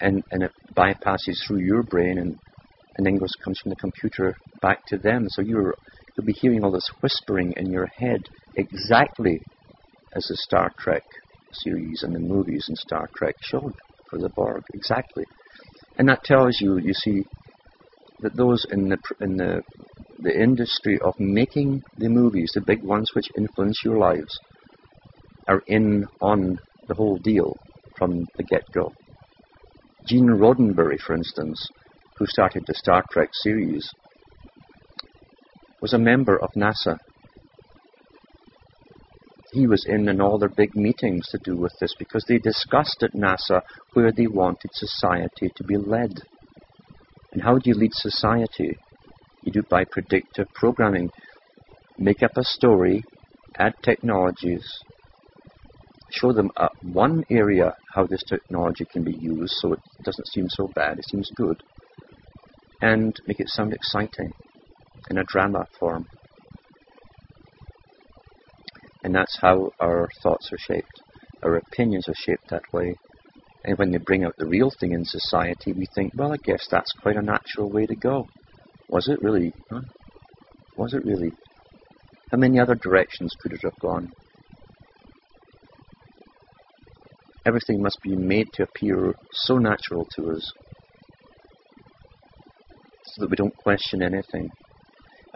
and, and it bypasses through your brain and and then goes comes from the computer back to them. So you're you'll be hearing all this whispering in your head exactly as the Star Trek series and the movies in Star Trek showed for the Borg exactly, and that tells you you see that those in the in the the industry of making the movies, the big ones which influence your lives, are in on the whole deal from the get-go. Gene Roddenberry, for instance, who started the Star Trek series, was a member of NASA. He was in in all their big meetings to do with this because they discussed at NASA where they wanted society to be led. And how do you lead society? You do by predictive programming. Make up a story, add technologies, show them uh, one area how this technology can be used so it doesn't seem so bad, it seems good and make it sound exciting in a drama form. And that's how our thoughts are shaped. Our opinions are shaped that way. And when they bring out the real thing in society, we think, well, I guess that's quite a natural way to go. Was it really? Huh? Was it really? How many other directions could it have gone? Everything must be made to appear so natural to us so that we don't question anything.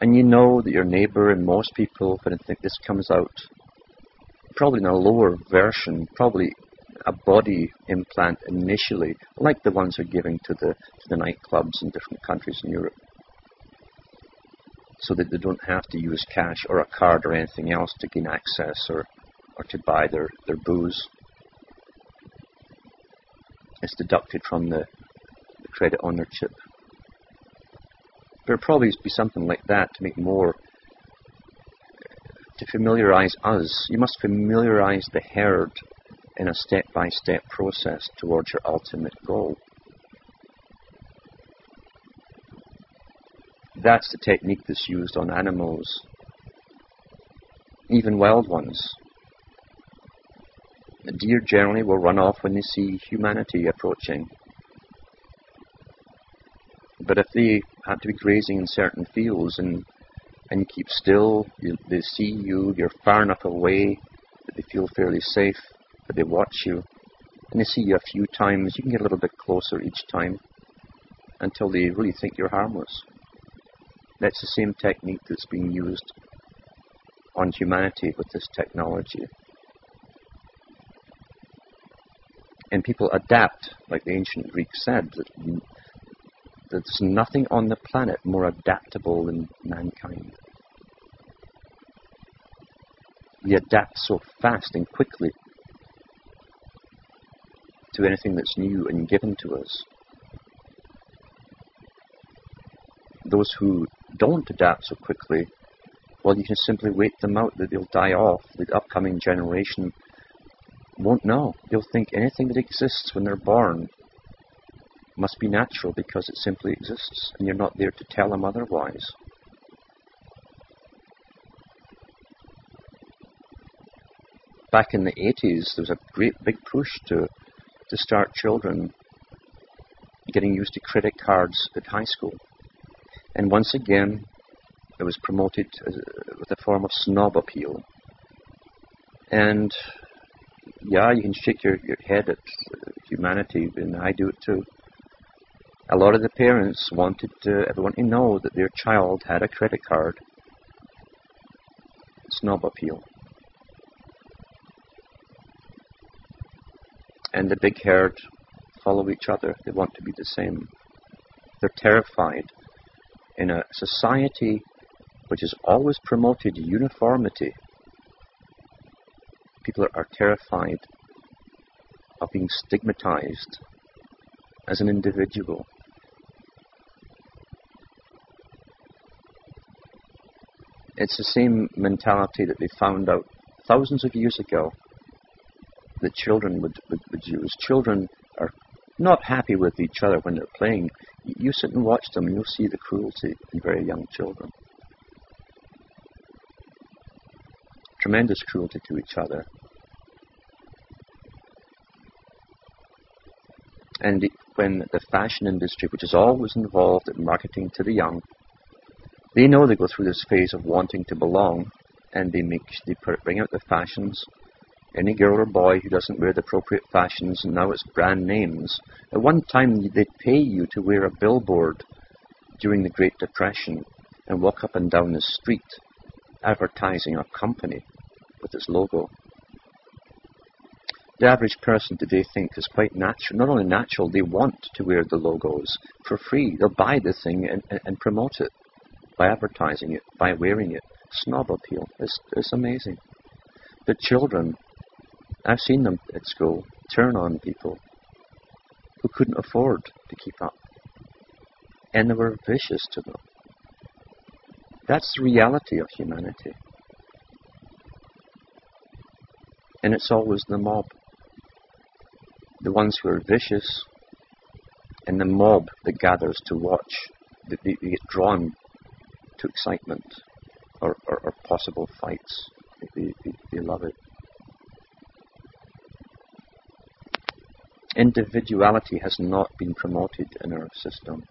And you know that your neighbor and most people, when think this comes out, probably in a lower version, probably a body implant initially, like the ones they're giving to the to the nightclubs in different countries in Europe, so that they don't have to use cash or a card or anything else to gain access or or to buy their, their booze. It's deducted from the, the credit on their chip. There'll probably be something like that to make more, to familiarize us. You must familiarize the herd in a step by step process towards your ultimate goal. That's the technique that's used on animals, even wild ones. The deer generally will run off when they see humanity approaching. But if they have to be grazing in certain fields and and you keep still, you, they see you, you're far enough away that they feel fairly safe, but they watch you, and they see you a few times, you can get a little bit closer each time until they really think you're harmless. That's the same technique that's being used on humanity with this technology. And people adapt, like the ancient Greeks said, that there's nothing on the planet more adaptable than mankind. We adapt so fast and quickly to anything that's new and given to us. Those who don't adapt so quickly, well, you can simply wait them out, that they'll die off. The upcoming generation won't know. They'll think anything that exists when they're born must be natural because it simply exists, and you're not there to tell them otherwise. Back in the 80s, there was a great big push to, to start children getting used to credit cards at high school. And once again, it was promoted as, with a form of snob appeal. And yeah, you can shake your, your head at humanity, and I do it too. A lot of the parents wanted uh, everyone to know that their child had a credit card. Snob appeal. And the big herd follow each other. They want to be the same. They're terrified in a society which has always promoted uniformity. People are terrified of being stigmatized as an individual. It's the same mentality that they found out thousands of years ago that children would, would, would use. Children are not happy with each other when they're playing. You sit and watch them, and you'll see the cruelty in very young children. Tremendous cruelty to each other. And when the fashion industry, which is always involved in marketing to the young, they know they go through this phase of wanting to belong, and they make they bring out the fashions. Any girl or boy who doesn't wear the appropriate fashions, and now it's brand names. At one time, they'd pay you to wear a billboard during the Great Depression and walk up and down the street advertising a company with its logo. The average person today thinks is quite natural. Not only natural, they want to wear the logos for free. They'll buy the thing and, and, and promote it by advertising it, by wearing it. Snob appeal. It's, it's amazing. The children, I've seen them at school turn on people who couldn't afford to keep up. And they were vicious to them. That's the reality of humanity. And it's always the mob. The ones who are vicious and the mob that gathers to watch. They, they get drawn to excitement or, or, or possible fights. They, they, they love it. Individuality has not been promoted in our system,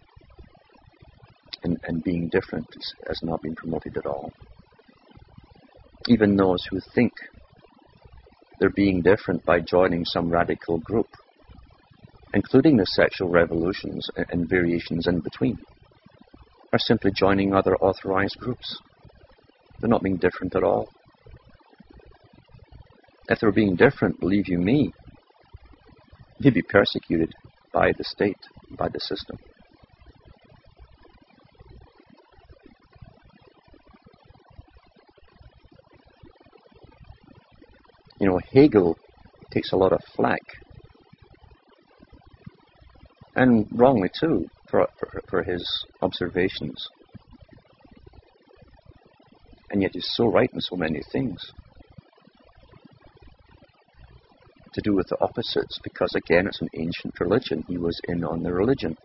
and, and being different has not been promoted at all. Even those who think they're being different by joining some radical group, including the sexual revolutions and variations in between are simply joining other authorized groups. They're not being different at all. If they're being different, believe you me, they'd be persecuted by the state, by the system. You know, Hegel takes a lot of flack, and wrongly too, for, for, for his observations. And yet he's so right in so many things. To do with the opposites, because again, it's an ancient religion. He was in on the religion.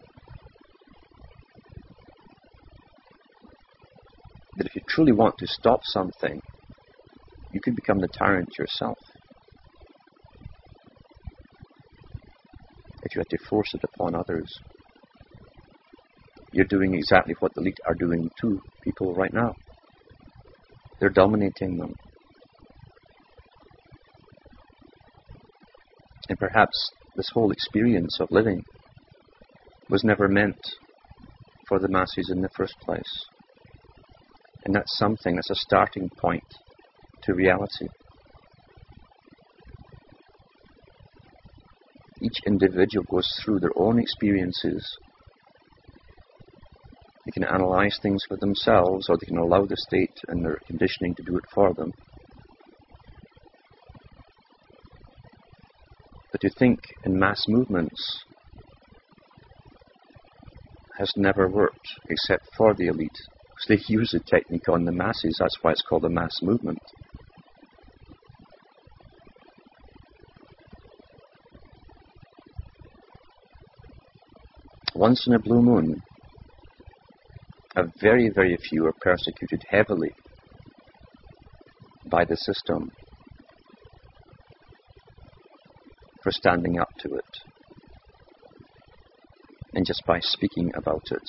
That if you truly want to stop something, you can become the tyrant yourself. If you had to force it upon others you're doing exactly what the elite are doing to people right now. They're dominating them. And perhaps this whole experience of living was never meant for the masses in the first place. And that's something, that's a starting point to reality. Each individual goes through their own experiences they can analyze things for themselves, or they can allow the state and their conditioning to do it for them. But to think in mass movements has never worked except for the elite they use the technique on the masses. That's why it's called a mass movement. Once in a blue moon, a very, very few are persecuted heavily by the system for standing up to it and just by speaking about it.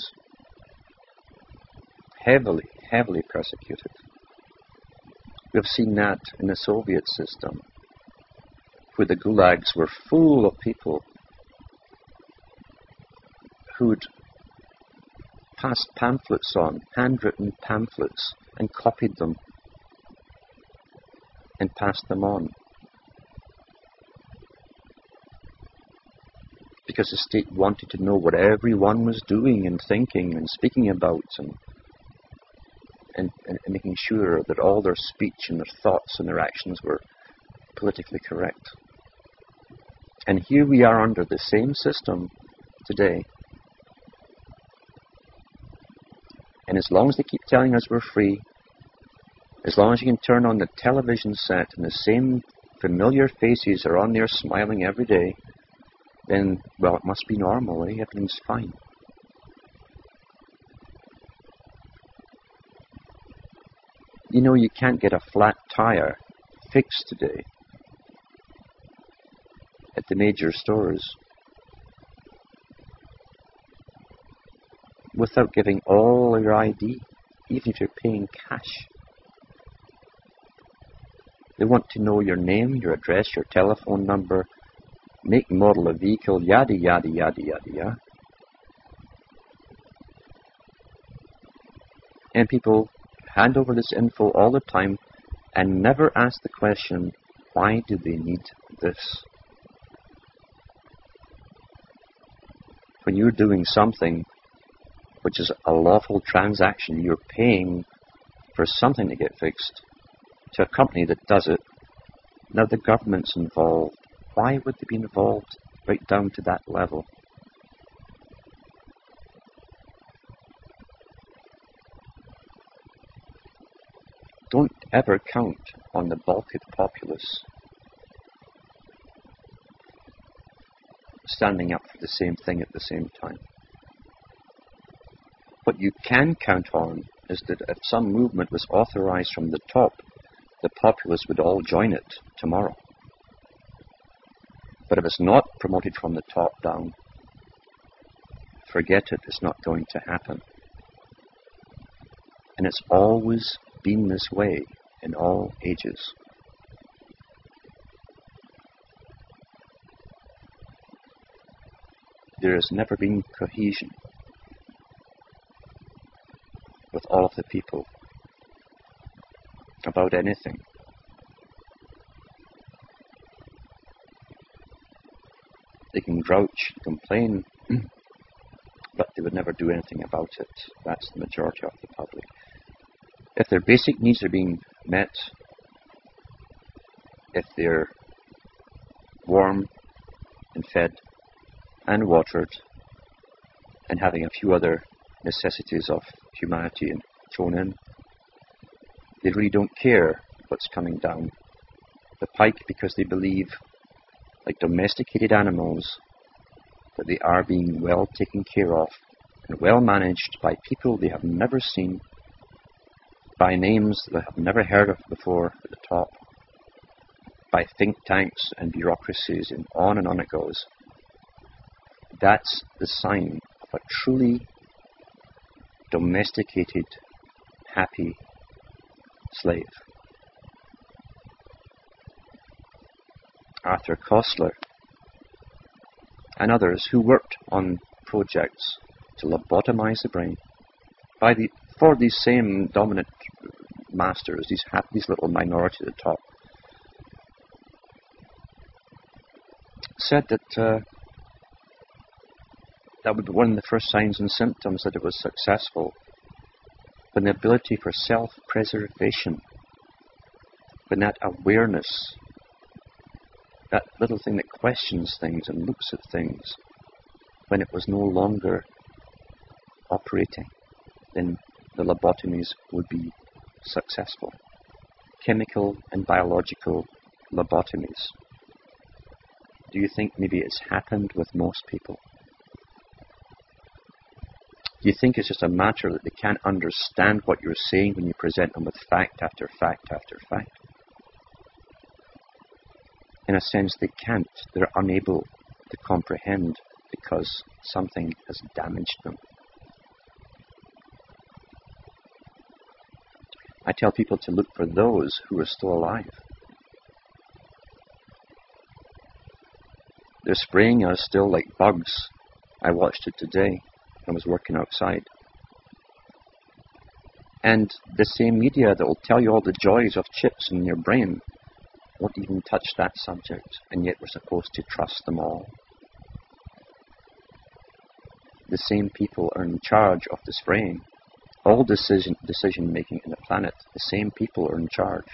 Heavily, heavily persecuted. We've seen that in the Soviet system, where the gulags were full of people who'd passed pamphlets on, handwritten pamphlets, and copied them and passed them on. Because the state wanted to know what everyone was doing and thinking and speaking about and, and, and making sure that all their speech and their thoughts and their actions were politically correct. And here we are under the same system today. And as long as they keep telling us we're free, as long as you can turn on the television set and the same familiar faces are on there smiling every day, then, well, it must be normal, eh? Everything's fine. You know, you can't get a flat tire fixed today at the major stores without giving all your ID, even if you're paying cash. They want to know your name, your address, your telephone number, make model of vehicle, yada yada yada yada yada. And people hand over this info all the time and never ask the question, why do they need this? When you're doing something which is a lawful transaction, you're paying for something to get fixed to a company that does it. Now the government's involved. Why would they be involved right down to that level? Don't ever count on the bulkhead populace standing up for the same thing at the same time. What you can count on is that if some movement was authorized from the top, the populace would all join it tomorrow. But if it's not promoted from the top down, forget it, it's not going to happen. And it's always been this way in all ages. There has never been cohesion with all of the people about anything. Grouch, complain, but they would never do anything about it. That's the majority of the public. If their basic needs are being met, if they're warm and fed and watered and having a few other necessities of humanity thrown in, they really don't care what's coming down the pike because they believe, like domesticated animals, that they are being well taken care of and well managed by people they have never seen, by names they have never heard of before at the top, by think tanks and bureaucracies, and on and on it goes. That's the sign of a truly domesticated, happy slave. Arthur Koestler and others who worked on projects to lobotomize the brain. By the for these same dominant masters, these these little minority at the top, said that uh, that would be one of the first signs and symptoms that it was successful when the ability for self preservation, when that awareness, that little thing that questions things and looks at things, when it was no longer operating, then the lobotomies would be successful. Chemical and biological lobotomies. Do you think maybe it's happened with most people? Do you think it's just a matter that they can't understand what you're saying when you present them with fact after fact after fact? In a sense, they can't. They're unable to comprehend because something has damaged them. I tell people to look for those who are still alive. They're spraying us still like bugs. I watched it today. I was working outside. And the same media that will tell you all the joys of chips in your brain won't even touch that subject, and yet we're supposed to trust them all. The same people are in charge of the spraying. All decision decision making in the planet, the same people are in charge.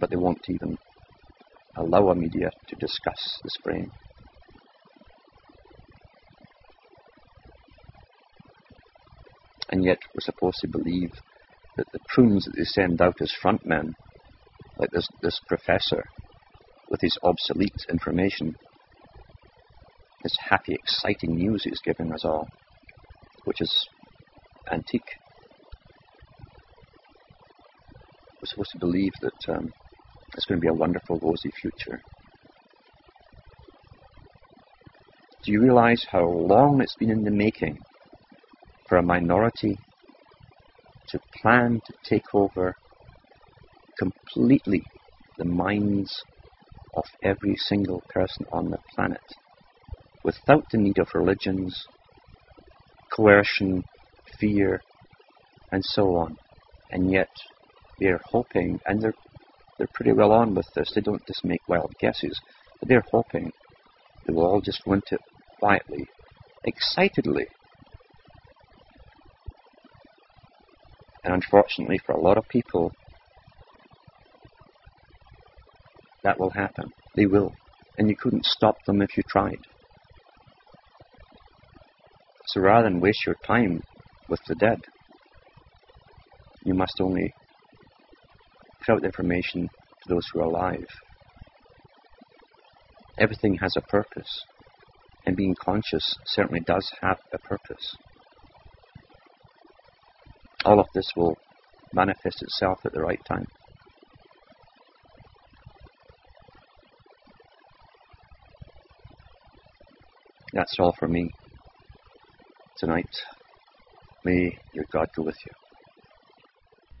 But they won't even allow a media to discuss the spraying. And yet we're supposed to believe that the prunes that they send out as frontmen, like this, this professor with his obsolete information, this happy, exciting news he's giving us all, which is antique. We're supposed to believe that um, it's going to be a wonderful, rosy future. Do you realize how long it's been in the making for a minority to plan to take over completely the minds of every single person on the planet without the need of religions, coercion, fear, and so on. And yet they're hoping, and they're they're pretty well on with this. They don't just make wild guesses, but they're hoping they will all just want it quietly, excitedly, And unfortunately, for a lot of people, that will happen. They will. And you couldn't stop them if you tried. So rather than waste your time with the dead, you must only put out information to those who are alive. Everything has a purpose, and being conscious certainly does have a purpose all of this will manifest itself at the right time. That's all for me tonight. May your God go with you.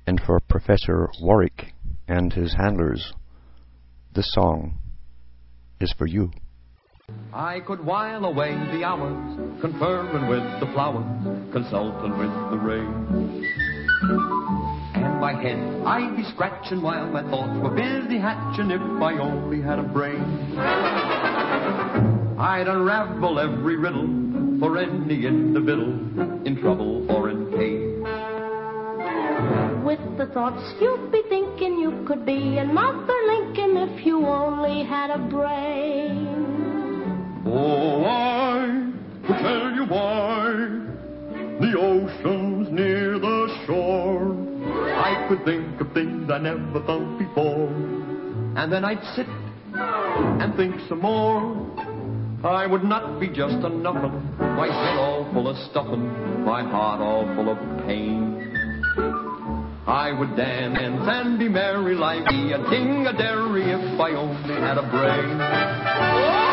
And for Professor Warwick and his handlers, this song is for you. I could while away the hours, conferring with the flowers, consulting with the rain. And my head I'd be scratching while my thoughts were busy hatching if I only had a brain. I'd unravel every riddle for any individual in trouble or in pain. With the thoughts you'd be thinking you could be another Lincoln if you only had a brain. Oh, I will tell you why the ocean's near the shore. I could think of things I never thought before, and then I'd sit and think some more. I would not be just a numbin', my head all full of stuffin', my heart all full of pain. I would dance and be merry like a king a dairy if I only had a brain.